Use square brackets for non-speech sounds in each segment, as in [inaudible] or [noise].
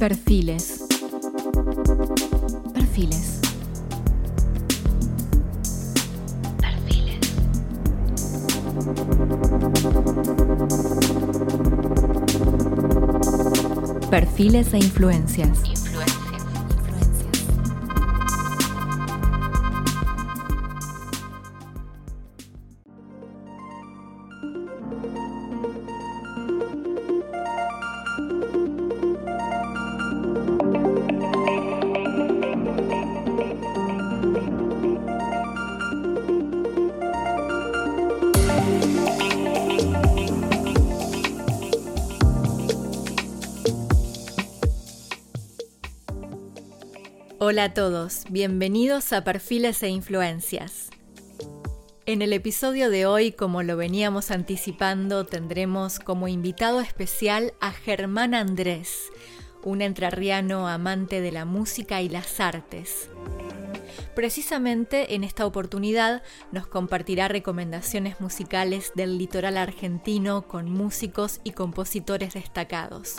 Perfiles. Perfiles. Perfiles. E influencias. Hola a todos, bienvenidos a Perfiles e Influencias. En el episodio de hoy, como lo veníamos anticipando, tendremos como invitado especial a Germán Andrés, un entrerriano amante de la música y las artes. Precisamente en esta oportunidad nos compartirá recomendaciones musicales del litoral argentino con músicos y compositores destacados.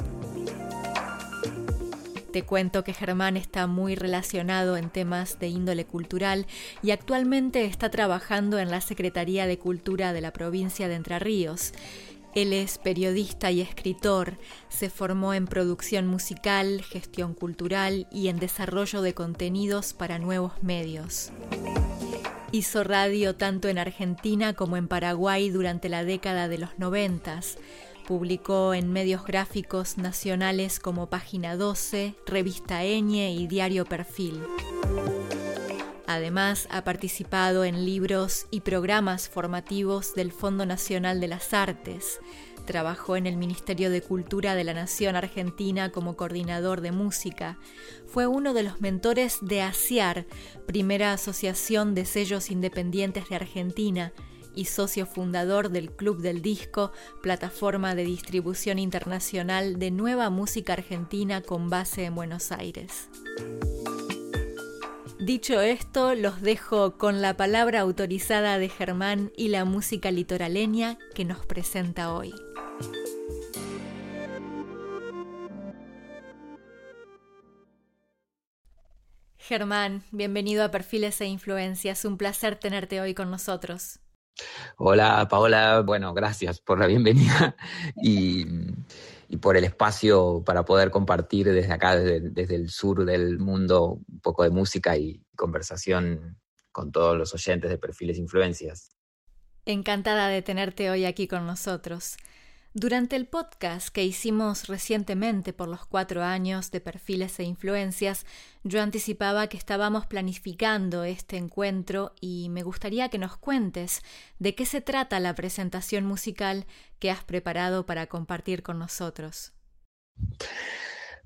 Te cuento que Germán está muy relacionado en temas de índole cultural y actualmente está trabajando en la Secretaría de Cultura de la provincia de Entre Ríos. Él es periodista y escritor, se formó en producción musical, gestión cultural y en desarrollo de contenidos para nuevos medios. Hizo radio tanto en Argentina como en Paraguay durante la década de los noventas. Publicó en medios gráficos nacionales como Página 12, Revista Eñe y Diario Perfil. Además, ha participado en libros y programas formativos del Fondo Nacional de las Artes. Trabajó en el Ministerio de Cultura de la Nación Argentina como coordinador de música. Fue uno de los mentores de ASIAR, primera asociación de sellos independientes de Argentina, y socio fundador del Club del Disco, plataforma de distribución internacional de nueva música argentina con base en Buenos Aires. Dicho esto, los dejo con la palabra autorizada de Germán y la música litoraleña que nos presenta hoy. Germán, bienvenido a Perfiles e Influencias. Un placer tenerte hoy con nosotros. Hola Paola, bueno, gracias por la bienvenida y, por el espacio para poder compartir desde acá, desde, desde, el sur del mundo, un poco de música y conversación con todos los oyentes de Perfiles Influencias. Encantada de tenerte hoy aquí con nosotros. Durante el podcast que hicimos recientemente por los cuatro años de perfiles e influencias, yo anticipaba que estábamos planificando este encuentro y me gustaría que nos cuentes de qué se trata la presentación musical que has preparado para compartir con nosotros.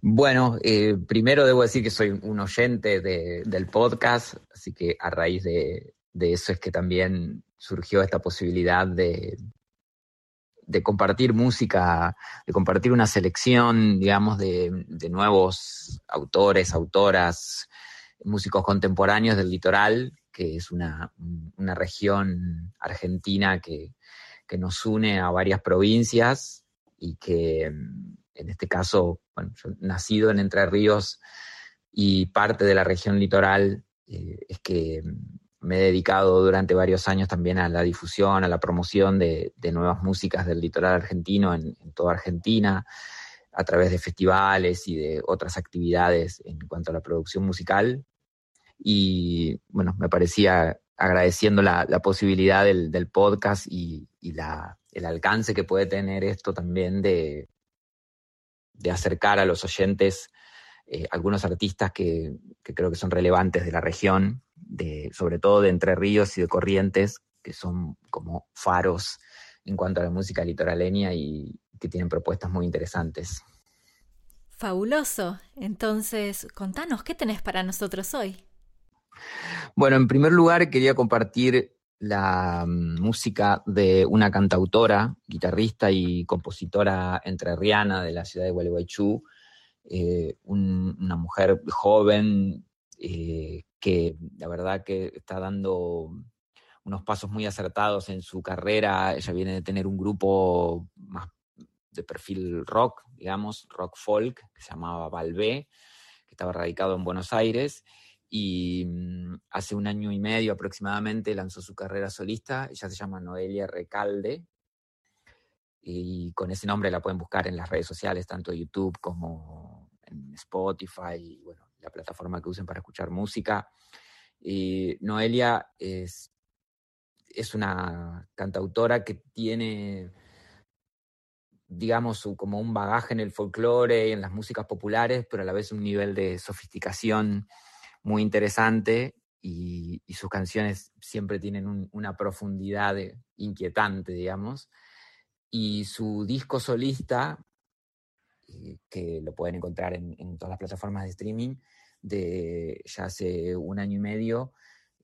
Bueno, eh, primero debo decir que soy un oyente de, del podcast, así que a raíz de, de eso es que también surgió esta posibilidad de, de compartir música, de compartir una selección, digamos, de, de, nuevos autores, autoras, músicos contemporáneos del litoral, que es una, una región argentina que, que, nos une a varias provincias y que en este caso, bueno, yo nacido en Entre Ríos y parte de la región litoral, eh, es que me he dedicado durante varios años también a la difusión, a la promoción de, nuevas músicas del litoral argentino en, toda Argentina, a través de festivales y de otras actividades en cuanto a la producción musical. Y bueno, me parecía agradeciendo la, posibilidad del, podcast y, el alcance que puede tener esto también de, acercar a los oyentes eh, algunos artistas que, creo que son relevantes de la región, de, sobre todo de Entre Ríos y de Corrientes, que son como faros en cuanto a la música litoraleña y que tienen propuestas muy interesantes. Fabuloso. Entonces, contanos, ¿qué tenés para nosotros hoy? Bueno, en primer lugar quería compartir la um, música de una cantautora, guitarrista y compositora entrerriana de la ciudad de Gualeguaychú, eh, un, una mujer joven eh, que la verdad que está dando unos pasos muy acertados en su carrera. Ella viene de tener un grupo más de perfil rock, digamos, rock folk, que se llamaba Valvé, que estaba radicado en Buenos Aires, y mm, hace un año y medio aproximadamente lanzó su carrera solista, ella se llama Noelia Recalde, y con ese nombre la pueden buscar en las redes sociales, tanto YouTube como en Spotify, bueno, la plataforma que usen para escuchar música. Y Noelia es, es una cantautora que tiene, digamos, como un bagaje en el folclore y en las músicas populares, pero a la vez un nivel de sofisticación muy interesante y, sus canciones siempre tienen una profundidad inquietante, digamos y su disco solista, eh, que lo pueden encontrar en, todas las plataformas de streaming, de ya hace un año y medio,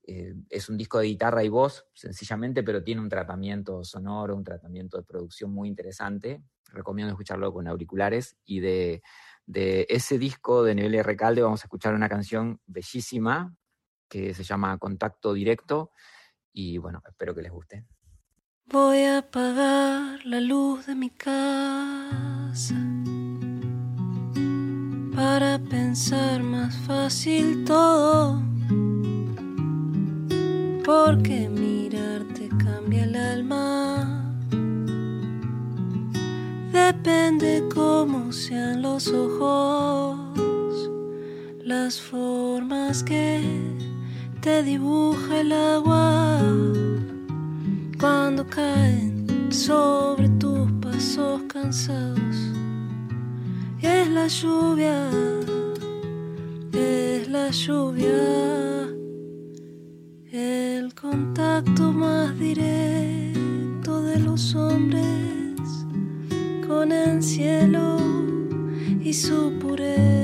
eh, es un disco de guitarra y voz, sencillamente, pero tiene un tratamiento sonoro, un tratamiento de producción muy interesante. Recomiendo escucharlo con auriculares. Y de, de ese disco de Nivel Recalde vamos a escuchar una canción bellísima que se llama Contacto Directo. Y bueno, espero que les guste. Voy a apagar la luz de mi casa para pensar más fácil todo. Porque mirarte cambia el alma. Depende cómo sean los ojos, las formas que te dibuja el agua cuando caen sobre tus pasos cansados. Es la lluvia, es la lluvia, el contacto más directo de los hombres con el cielo y su pureza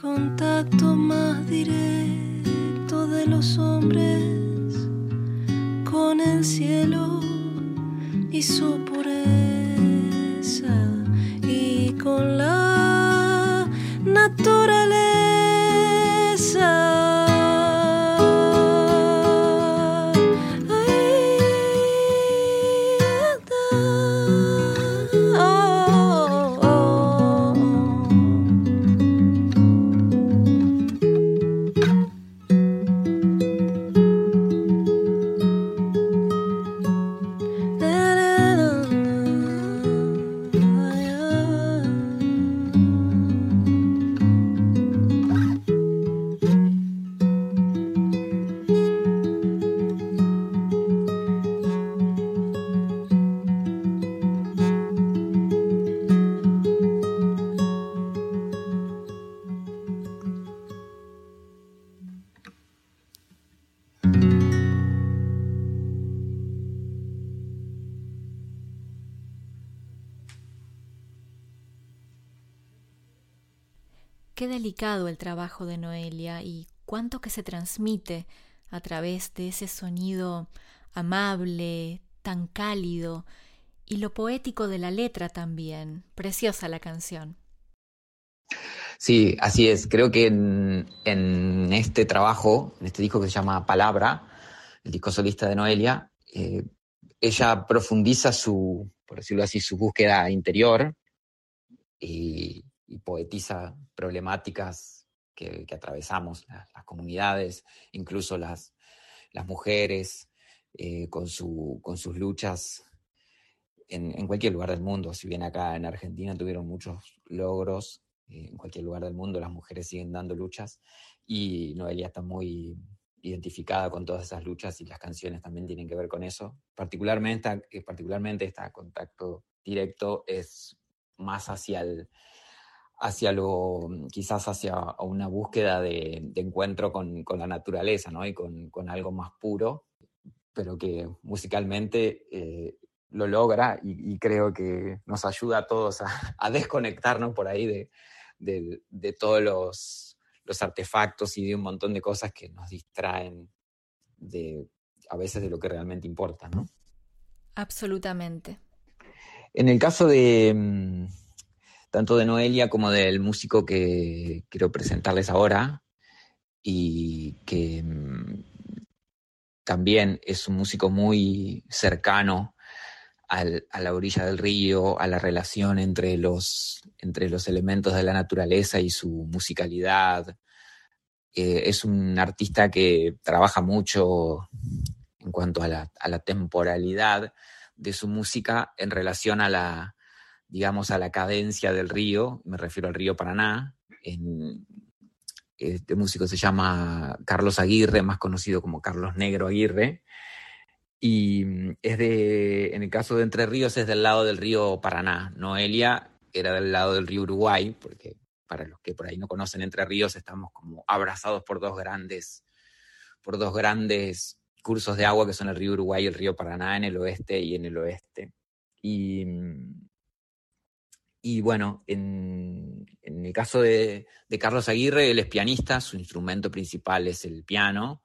contacto más directo de los hombres con el cielo y su pureza Qué delicado el trabajo de Noelia y cuánto que se transmite a través de ese sonido amable, tan cálido, y lo poético de la letra también. Preciosa la canción. Sí, así es. Creo que en, este trabajo, en este disco que se llama Palabra, el disco solista de Noelia, eh, ella profundiza su, por decirlo así, su búsqueda interior y, y poetiza problemáticas que, atravesamos, las, comunidades, incluso las, las mujeres, eh, con, su, con sus luchas en, en, cualquier lugar del mundo. Si bien acá en Argentina tuvieron muchos logros, eh, en cualquier lugar del mundo las mujeres siguen dando luchas y Noelia está muy identificada con todas esas luchas y las canciones también tienen que ver con eso. Particularmente, eh, particularmente este contacto directo es más hacia el, hacia lo, quizás hacia una búsqueda de, encuentro con, la naturaleza, ¿no? Y con, algo más puro, pero que musicalmente eh, lo logra y, creo que nos ayuda a todos a, [laughs] desconectarnos por ahí de, de todos los los artefactos y de un montón de cosas que nos distraen de a veces de lo que realmente importa, ¿no? Absolutamente. En el caso de mm, tanto de Noelia como del músico que quiero presentarles ahora, y que mm, también es un músico muy cercano a la orilla del río, a la relación entre los, entre los elementos de la naturaleza y su musicalidad. Eh, es un artista que trabaja mucho en cuanto a la, temporalidad de su música en relación a la, digamos, a la cadencia del río, me refiero al río Paraná. este músico se llama Carlos Aguirre, más conocido como Carlos Negro Aguirre, y mm, es de, en el caso de Entre Ríos es del lado del río Paraná. Noelia era del lado del río Uruguay, porque para los que por ahí no conocen Entre Ríos, estamos como abrazados por dos grandes, por dos grandes cursos de agua que son el río Uruguay y el río Paraná en el oeste y en el oeste. Y, mm, y bueno, en, el caso de, de, Carlos Aguirre, él es pianista, su instrumento principal es el piano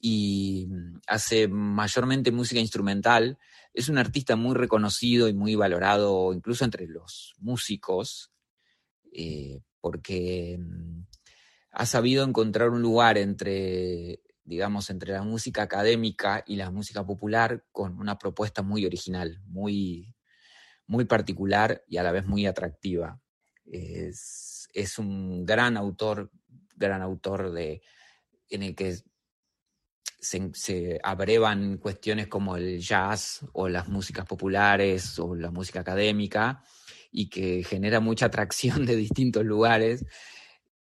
y mm, hace mayormente música instrumental. Es un artista muy reconocido y muy valorado incluso entre los músicos, eh, porque mm, ha sabido encontrar un lugar entre, digamos, entre la música académica y la música popular con una propuesta muy original, muy, muy particular y a la vez muy atractiva. Es, es un gran autor, gran autor de, en el que se, abrevan cuestiones como el jazz o las músicas populares o la música académica y que genera mucha atracción de distintos lugares,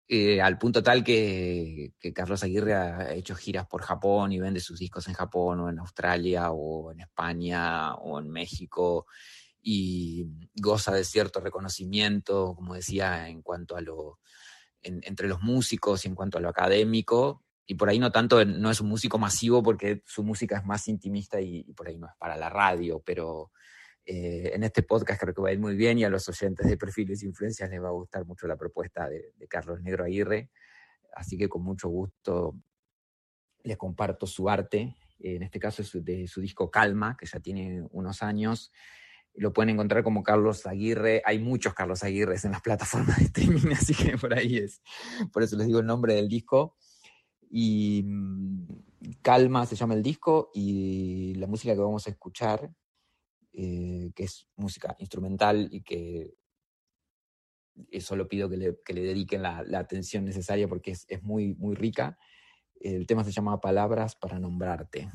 eh, al punto tal que, Carlos Aguirre ha hecho giras por Japón y vende sus discos en Japón o en Australia o en España o en México y goza de cierto reconocimiento, como decía, en cuanto a lo, entre los músicos y en cuanto a lo académico, y por ahí no tanto, no es un músico masivo porque su música es más intimista y, por ahí no es para la radio, pero eh, en este podcast creo que va a ir muy bien y a los oyentes de Perfiles e Influencias les va a gustar mucho la propuesta de, Carlos Negro Aguirre, así que con mucho gusto les comparto su arte, en este caso es de su disco Calma, que ya tiene unos años, lo pueden encontrar como Carlos Aguirre. Hay muchos Carlos Aguirres en las plataformas de streaming, [laughs] así que por ahí es. Por eso les digo el nombre del disco. Y mm, Calma se llama el disco y la música que vamos a escuchar, eh, que es música instrumental y que solo pido que le, que le dediquen la, atención necesaria porque es, es muy, muy rica. El tema se llama Palabras para nombrarte.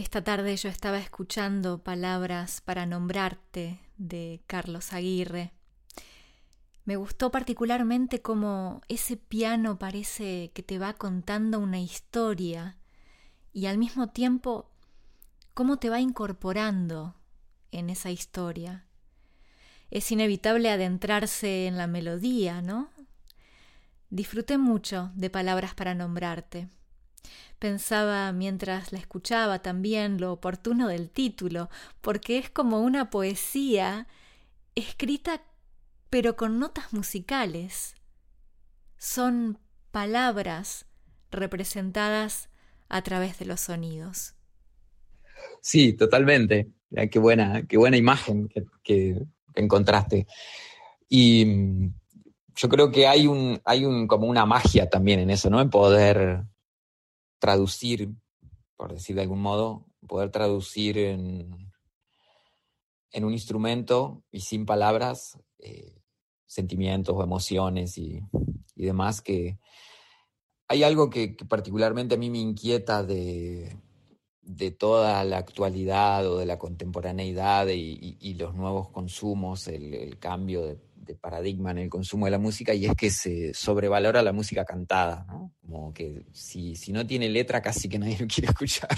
Esta tarde yo estaba escuchando Palabras para nombrarte de Carlos Aguirre. Me gustó particularmente cómo ese piano parece que te va contando una historia y al mismo tiempo cómo te va incorporando en esa historia. Es inevitable adentrarse en la melodía, ¿no? Disfruté mucho de Palabras para nombrarte. Pensaba mientras la escuchaba también lo oportuno del título, porque es como una poesía escrita pero con notas musicales. Son palabras representadas a través de los sonidos. Sí, totalmente. Qué buena, qué buena imagen que, encontraste. Y mm, yo creo que hay un, hay un como una magia también en eso, ¿no? En poder traducir, por decir de algún modo, poder traducir en, en un instrumento y sin palabras eh, sentimientos o emociones y, demás, que hay algo que, particularmente a mí me inquieta de, de, toda la actualidad o de la contemporaneidad y, los nuevos consumos, el cambio de paradigma en el consumo de la música y es que se sobrevalora la música cantada, ¿no? Como que si, si no tiene letra casi que nadie lo quiere [laughs] escuchar.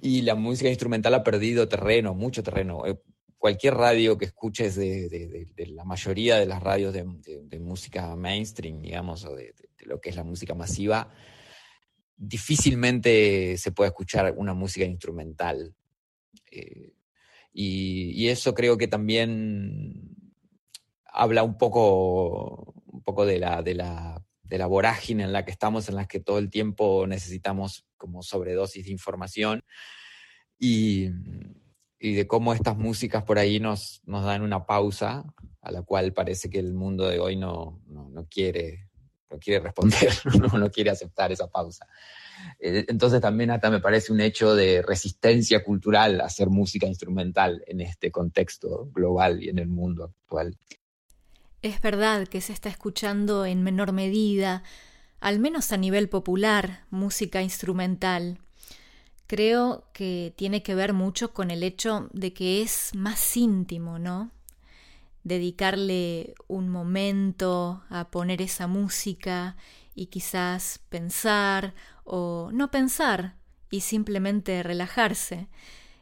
y la música instrumental ha perdido terreno, mucho terreno. Eh, cualquier radio que escuches de, la mayoría de las radios de, música mainstream, digamos, o de, lo que es la música masiva, difícilmente se puede escuchar una música instrumental. Eh, y, eso creo que también habla un poco, un poco de, la, de, la, de la vorágine en la que estamos, en la que todo el tiempo necesitamos como sobredosis de información y, y de cómo estas músicas por ahí nos, nos dan una pausa a la cual parece que el mundo de hoy no, no, no quiere, no quiere responder, [laughs] no, no quiere aceptar esa pausa. Eh, entonces también hasta me parece un hecho de resistencia cultural hacer música instrumental en este contexto global y en el mundo actual. Es verdad que se está escuchando en menor medida, al menos a nivel popular, música instrumental. Creo que tiene que ver mucho con el hecho de que es más íntimo, ¿no? Dedicarle un momento a poner esa música y quizás pensar o no pensar y simplemente relajarse.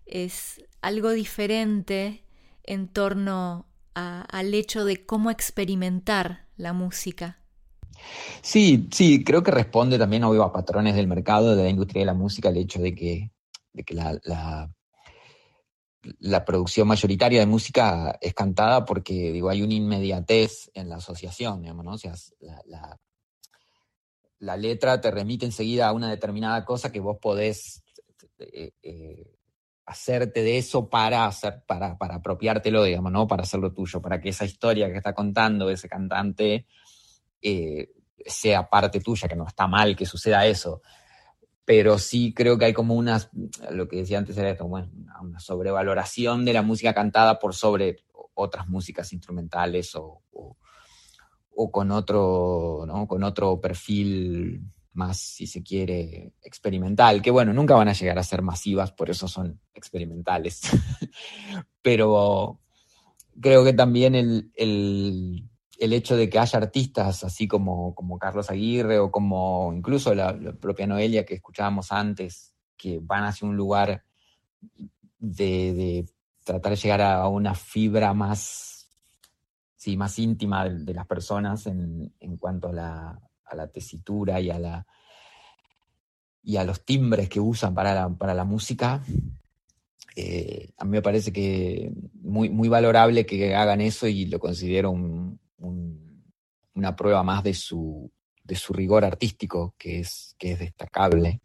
Es algo diferente en torno al hecho de cómo experimentar la música. Sí, sí, creo que responde también a patrones del mercado, de la industria de la música, el hecho de que, la, la, producción mayoritaria de música es cantada porque digo, hay una inmediatez en la asociación, digamos, ¿no? O sea, la, la, letra te remite enseguida a una determinada cosa que vos podés eh, eh, hacerte de eso para hacer, para, para apropiártelo, digamos, ¿no? Para hacerlo tuyo, para que esa historia que está contando ese cantante eh, sea parte tuya, que no está mal que suceda eso. Pero sí creo que hay como una, lo que decía antes era esto, bueno, una sobrevaloración de la música cantada por sobre otras músicas instrumentales o, o, con otro, ¿no? Con otro perfil más, si se quiere, experimental, que bueno, nunca van a llegar a ser masivas, por eso son experimentales. [laughs] Pero creo que también el, el, el, hecho de que haya artistas así como, como Carlos Aguirre o como incluso la, propia Noelia que escuchábamos antes, que van hacia un lugar de, de tratar de llegar a una fibra más, sí, más íntima de, las personas en, en cuanto a la, a la tesitura y a, la, y a los timbres que usan para la, para la música, eh, a mí me parece que muy, muy valorable que hagan eso y lo considero una prueba más de su, de su rigor artístico, que es, que es destacable.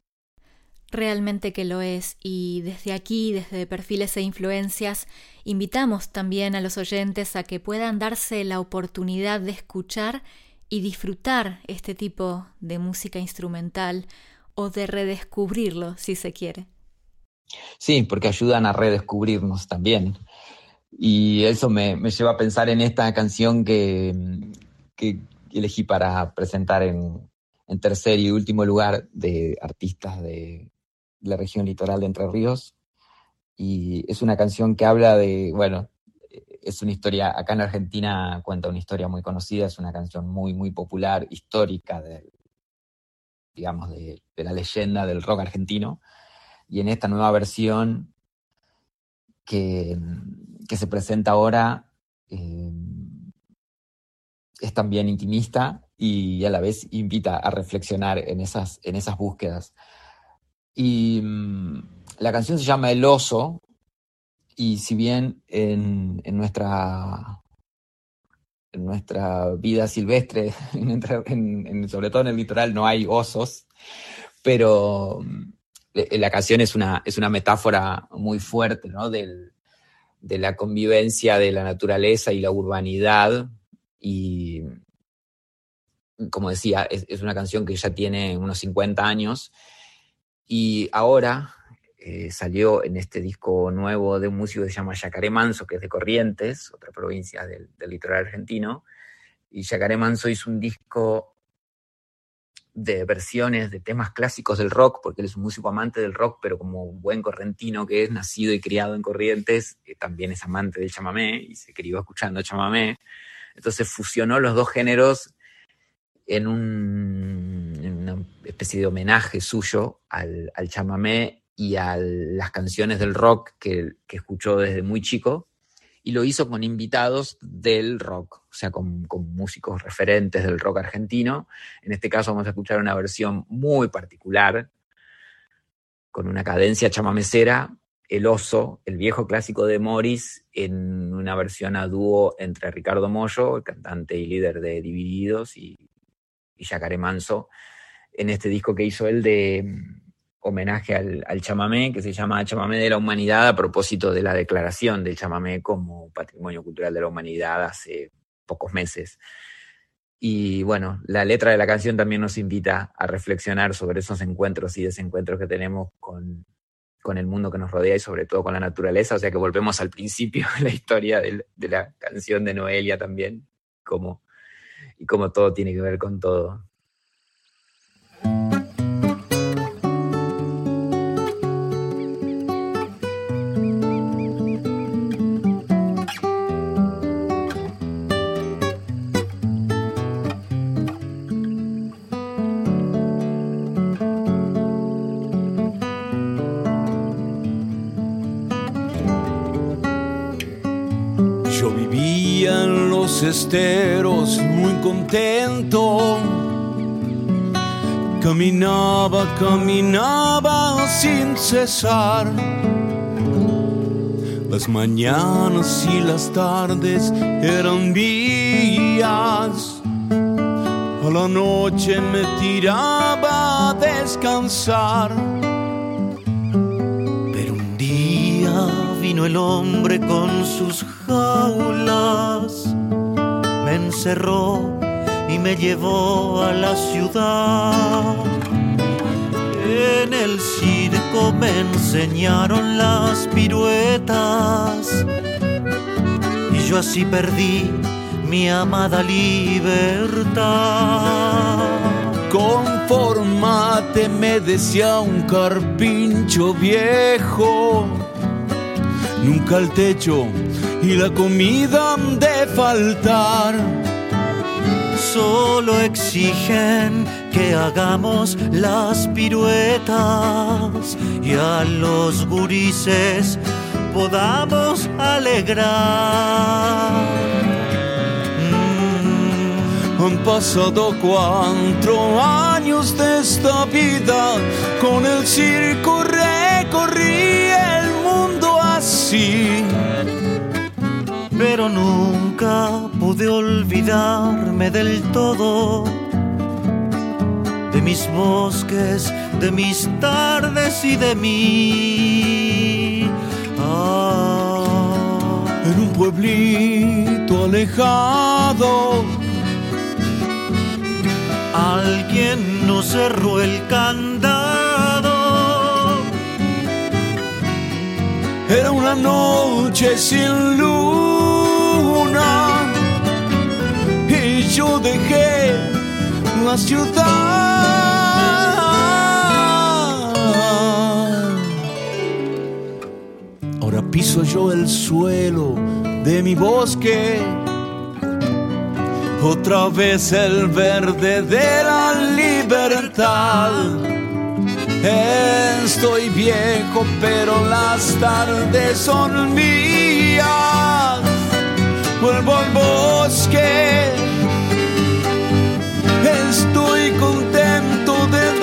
Realmente que lo es, y desde aquí, desde Perfiles e Influencias, invitamos también a los oyentes a que puedan darse la oportunidad de escuchar y disfrutar este tipo de música instrumental o de redescubrirlo, si se quiere. Sí, porque ayudan a redescubrirnos también. Y eso me, lleva a pensar en esta canción que, que elegí para presentar en, en, tercer y último lugar de artistas de la región litoral de Entre Ríos. Y es una canción que habla de, bueno, es una historia, acá en Argentina cuenta una historia muy conocida, es una canción muy, muy popular, histórica, de, digamos, de, la leyenda del rock argentino. Y en esta nueva versión que, que se presenta ahora, eh, es también intimista y a la vez invita a reflexionar en esas, en esas búsquedas. Y mm, la canción se llama El oso, y si bien en, nuestra nuestra vida silvestre, [laughs] sobre todo en el litoral, no hay osos, pero eh, la canción es una, es una metáfora muy fuerte ¿no? de la convivencia de la naturaleza y la urbanidad. Y como decía, es, una canción que ya tiene unos 50 años y ahora eh, salió en este disco nuevo de un músico que se llama Yacaré Manso, que es de Corrientes, otra provincia del, litoral argentino. Y Yacaré Manso hizo un disco de versiones de temas clásicos del rock, porque él es un músico amante del rock, pero como un buen correntino que es, nacido y criado en Corrientes, eh, también es amante del chamamé y se crió escuchando chamamé. Entonces fusionó los dos géneros en, una especie de homenaje suyo al, chamamé y a las canciones del rock que, que escuchó desde muy chico y lo hizo con invitados del rock, o sea, con, músicos referentes del rock argentino. En este caso vamos a escuchar una versión muy particular, con una cadencia chamamecera, El Oso, el viejo clásico de Morris, en una versión a dúo entre Ricardo Mollo, el cantante y líder de Divididos, y, y Yacaré Manso, en este disco que hizo él de homenaje al, chamamé, que se llama Chamamé de la Humanidad, a propósito de la declaración del chamamé como patrimonio cultural de la humanidad hace pocos meses. Y bueno, la letra de la canción también nos invita a reflexionar sobre esos encuentros y desencuentros que tenemos con, con el mundo que nos rodea y sobre todo con la naturaleza. O sea que volvemos al principio de la historia de, la canción de Noelia también, como, y como todo tiene que ver con todo. Esteros muy contento. Caminaba, caminaba sin cesar. Las mañanas y las tardes eran días. A la noche me tiraba a descansar. Pero un día vino el hombre con sus jaulas me encerró y me llevó a la ciudad. En el circo me enseñaron las piruetas y yo así perdí mi amada libertad. Conformate, me decía un carpincho viejo. Nunca el techo y la comida han de faltar. Solo exigen que hagamos las piruetas y a los gurises podamos alegrar. Mm. Han pasado cuatro años de esta vida, con el circo recorrí el mundo así pero nunca pude olvidarme del todo de mis bosques, de mis tardes y de mí. Ah, en un pueblito alejado, alguien nos cerró el candado. Noche sin luz y yo dejé la ciudad. Ahora piso yo el suelo de mi bosque. Otra vez el verde de la libertad. Estoy viejo, pero las tardes son mías vuelvo al bosque. Estoy contento de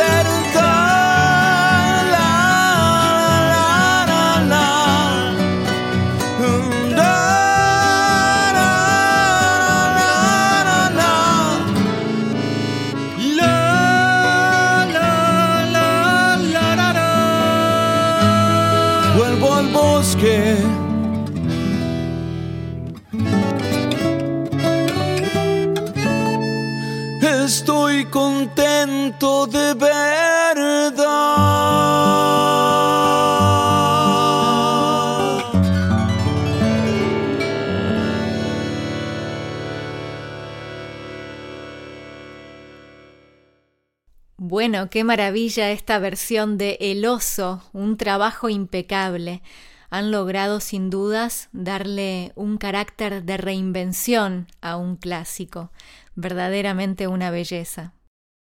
estoy contento de verdad. Bueno, qué maravilla esta versión de El oso, un trabajo impecable. Han logrado sin dudas darle un carácter de reinvención a un clásico, verdaderamente una belleza.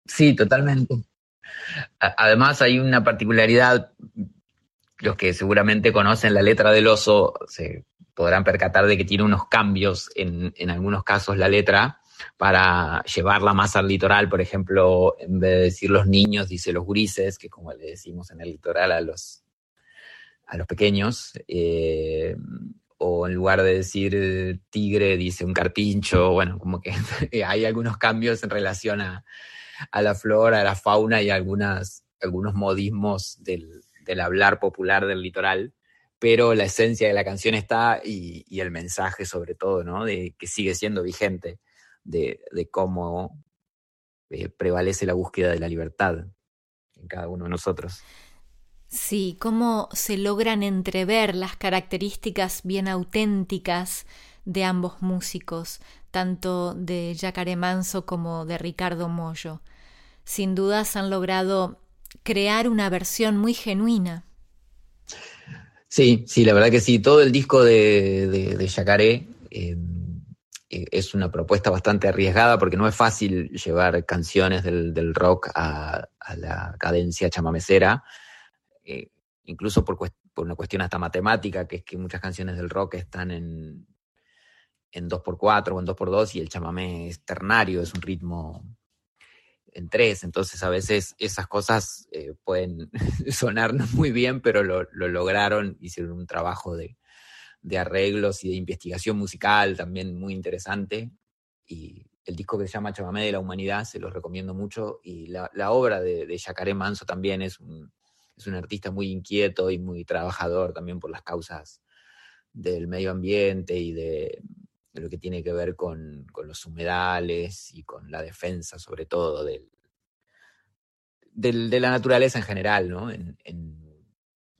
Sí, totalmente. Además hay una particularidad, los que seguramente conocen la letra del oso se podrán percatar de que tiene unos cambios en, en algunos casos la letra, para llevarla más al litoral, por ejemplo, en vez de decir los niños, dice los grises, que como le decimos en el litoral a los, a los pequeños, eh, o en lugar de decir tigre, dice un carpincho, bueno, como que [laughs] hay algunos cambios en relación a, la flora, a la fauna y algunas, algunos modismos del, hablar popular del litoral pero la esencia de la canción está y, y, el mensaje sobre todo, ¿no? De que sigue siendo vigente de, cómo eh, prevalece la búsqueda de la libertad en cada uno de nosotros. Sí, cómo se logran entrever las características bien auténticas de ambos músicos, tanto de Jacare Manso como de Ricardo Mollo. Sin dudas han logrado crear una versión muy genuina. Sí, sí, la verdad que sí. Todo el disco de, de, Yacaré eh, eh, es una propuesta bastante arriesgada porque no es fácil llevar canciones del, rock a, la cadencia chamamecera, eh, incluso por, una cuestión hasta matemática, que es que muchas canciones del rock están en, en 2x4 o en 2x2 y el chamamé es ternario, es un ritmo en 3, entonces a veces esas cosas eh, pueden [laughs] sonar muy bien, pero lo lograron, hicieron un trabajo de, arreglos y de investigación musical también muy interesante. Y el disco que se llama Chamamé de la Humanidad, se los recomiendo mucho. Y la, obra de, de Manso también es un, es un artista muy inquieto y muy trabajador también por las causas del medio ambiente y de, lo que tiene que ver con, los humedales y con la defensa, sobre todo, del, de la naturaleza en general, ¿no?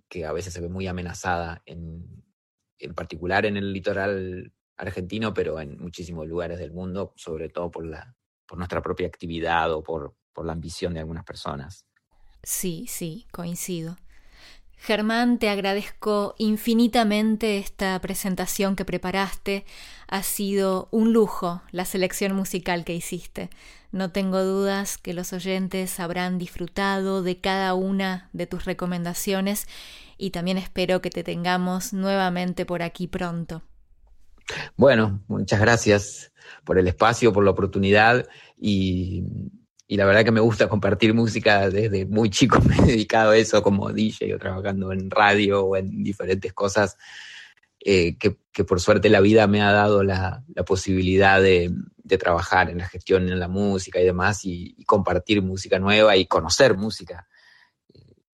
que a veces se ve muy amenazada en, en particular en el litoral argentino, pero en muchísimos lugares del mundo, sobre todo por, la, por nuestra propia actividad o por, por la ambición de algunas personas. Sí, sí, coincido. Germán, te agradezco infinitamente esta presentación que preparaste. Ha sido un lujo la selección musical que hiciste. No tengo dudas que los oyentes habrán disfrutado de cada una de tus recomendaciones y también espero que te tengamos nuevamente por aquí pronto. Bueno, muchas gracias por el espacio, por la oportunidad y, la verdad que me gusta [laughs] compartir música desde muy chico, me he dedicado a eso como DJ o trabajando en radio o en diferentes cosas eh, que, por suerte la vida me ha dado la, posibilidad de, trabajar en la gestión en la música y demás y compartir música nueva y conocer música.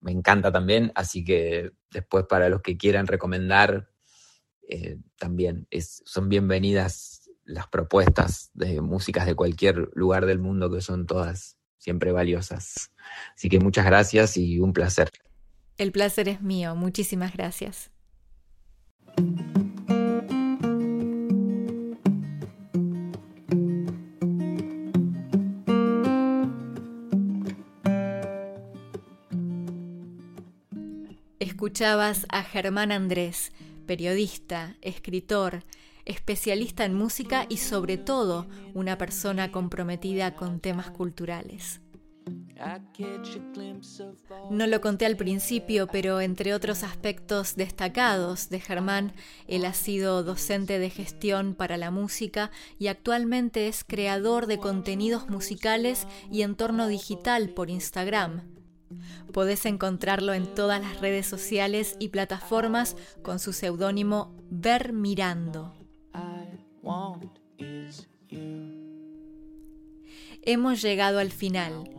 Me encanta también, así que después para los que quieran recomendar, eh, también son bienvenidas las propuestas de músicas de cualquier lugar del mundo que son todas siempre valiosas. Así que muchas gracias y un placer. El placer es mío, muchísimas gracias. Escuchabas a Germán Andrés, periodista, escritor, especialista en música y sobre todo una persona comprometida con temas culturales. No lo conté al principio, pero entre otros aspectos destacados de Germán, él ha sido docente de gestión para la música y actualmente es creador de contenidos musicales y entorno digital por Instagram. Podés encontrarlo en todas las redes sociales y plataformas con su seudónimo Ver Mirando. Hemos llegado al final.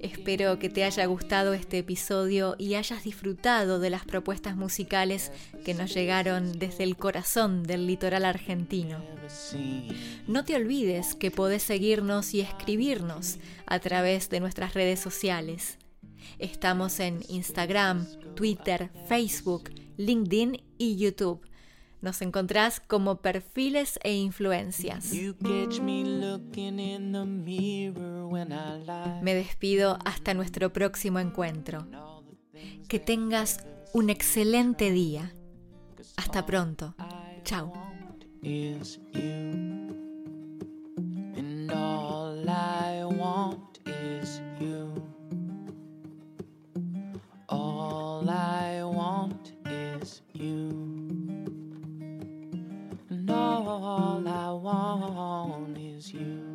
Espero que te haya gustado este episodio y hayas disfrutado de las propuestas musicales que nos llegaron desde el corazón del litoral argentino. No te olvides que podés seguirnos y escribirnos a través de nuestras redes sociales. Estamos en Instagram, Twitter, Facebook, LinkedIn y YouTube. Nos encontrás como perfiles e influencias. Me despido hasta nuestro próximo encuentro. Que tengas un excelente día. Hasta pronto. Chao. All I want is you.